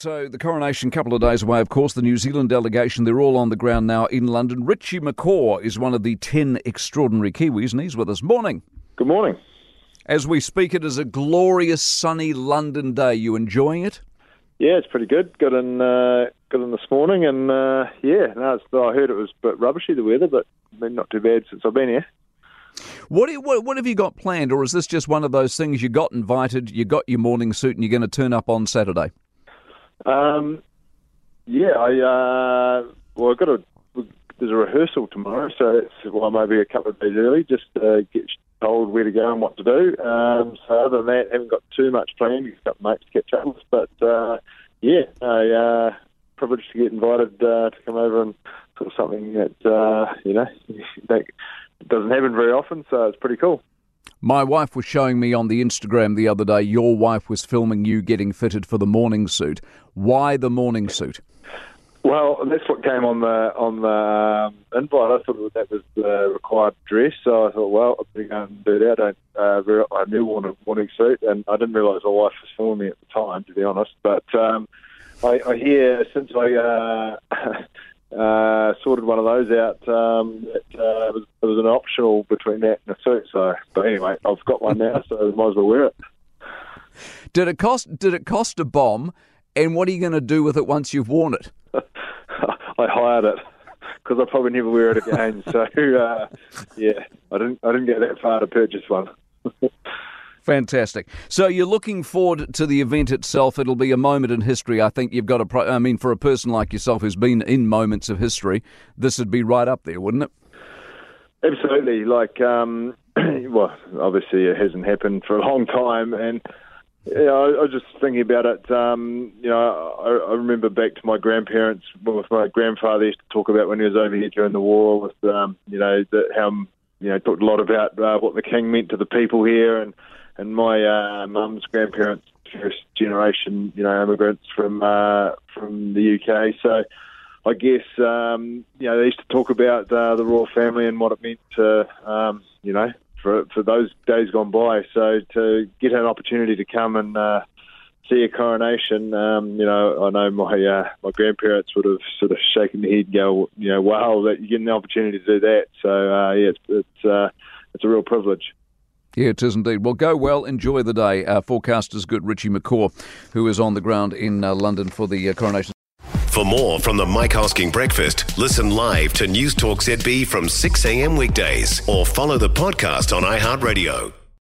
So, the coronation, a couple of days away, of course. The New Zealand delegation, they're all on the ground now in London. Richie McCaw is one of the 10 extraordinary Kiwis, and he's with us. Morning. Good morning. As we speak, it is a glorious, sunny London day. You enjoying it? Yeah, it's pretty good. Got in, uh, got in this morning, and uh, yeah, no, I heard it was a bit rubbishy, the weather, but not too bad since I've been here. What, you, what, what have you got planned, or is this just one of those things you got invited, you got your morning suit, and you're going to turn up on Saturday? Um, yeah, I uh, well, I got a there's a rehearsal tomorrow, so it's well maybe a couple of days early, just to get told where to go and what to do. Um, so other than that, haven't got too much planned. You've got mates to catch up with, but uh, yeah, I uh, privileged to get invited uh, to come over and sort of something that uh, you know that doesn't happen very often, so it's pretty cool. My wife was showing me on the Instagram the other day, your wife was filming you getting fitted for the morning suit. Why the morning suit? Well, that's what came on the on the um, invite. I thought that was the required dress, so I thought, well, I'm going to go and do that. I, uh, very, I knew wanted a morning suit, and I didn't realise my wife was filming me at the time, to be honest. But um, I, I hear since I uh, uh, sorted one of those out. Um, it, uh, it, was, it was an optional between that and a suit. So, but anyway, I've got one now, so I might as well wear it. Did it cost? Did it cost a bomb? And what are you going to do with it once you've worn it? I hired it because I probably never wear it again. so, uh, yeah, I didn't. I didn't get that far to purchase one. Fantastic. So you're looking forward to the event itself. It'll be a moment in history. I think you've got a. Pro- I mean, for a person like yourself who's been in moments of history, this would be right up there, wouldn't it? Absolutely. Like, um, well, obviously it hasn't happened for a long time, and yeah, I, I was just thinking about it. Um, you know, I, I remember back to my grandparents. With my grandfather, used to talk about when he was over here during the war. With um, you know, how you know talked a lot about uh, what the king meant to the people here, and and my uh, mum's grandparents, first generation, you know, immigrants from uh, from the UK. So I guess um, you know they used to talk about uh, the royal family and what it meant to um, you know for for those days gone by. So to get an opportunity to come and uh, see a coronation, um, you know, I know my uh, my grandparents would have sort of shaken their head, and go, you know, wow, that you get an opportunity to do that. So uh, yeah, it's it's, uh, it's a real privilege. Yeah, it is indeed. Well, go well, enjoy the day. Our forecast is good. Richie McCaw, who is on the ground in uh, London for the uh, coronation. For more from the Mike Hosking Breakfast, listen live to News Talk ZB from 6 a.m. weekdays or follow the podcast on iHeartRadio.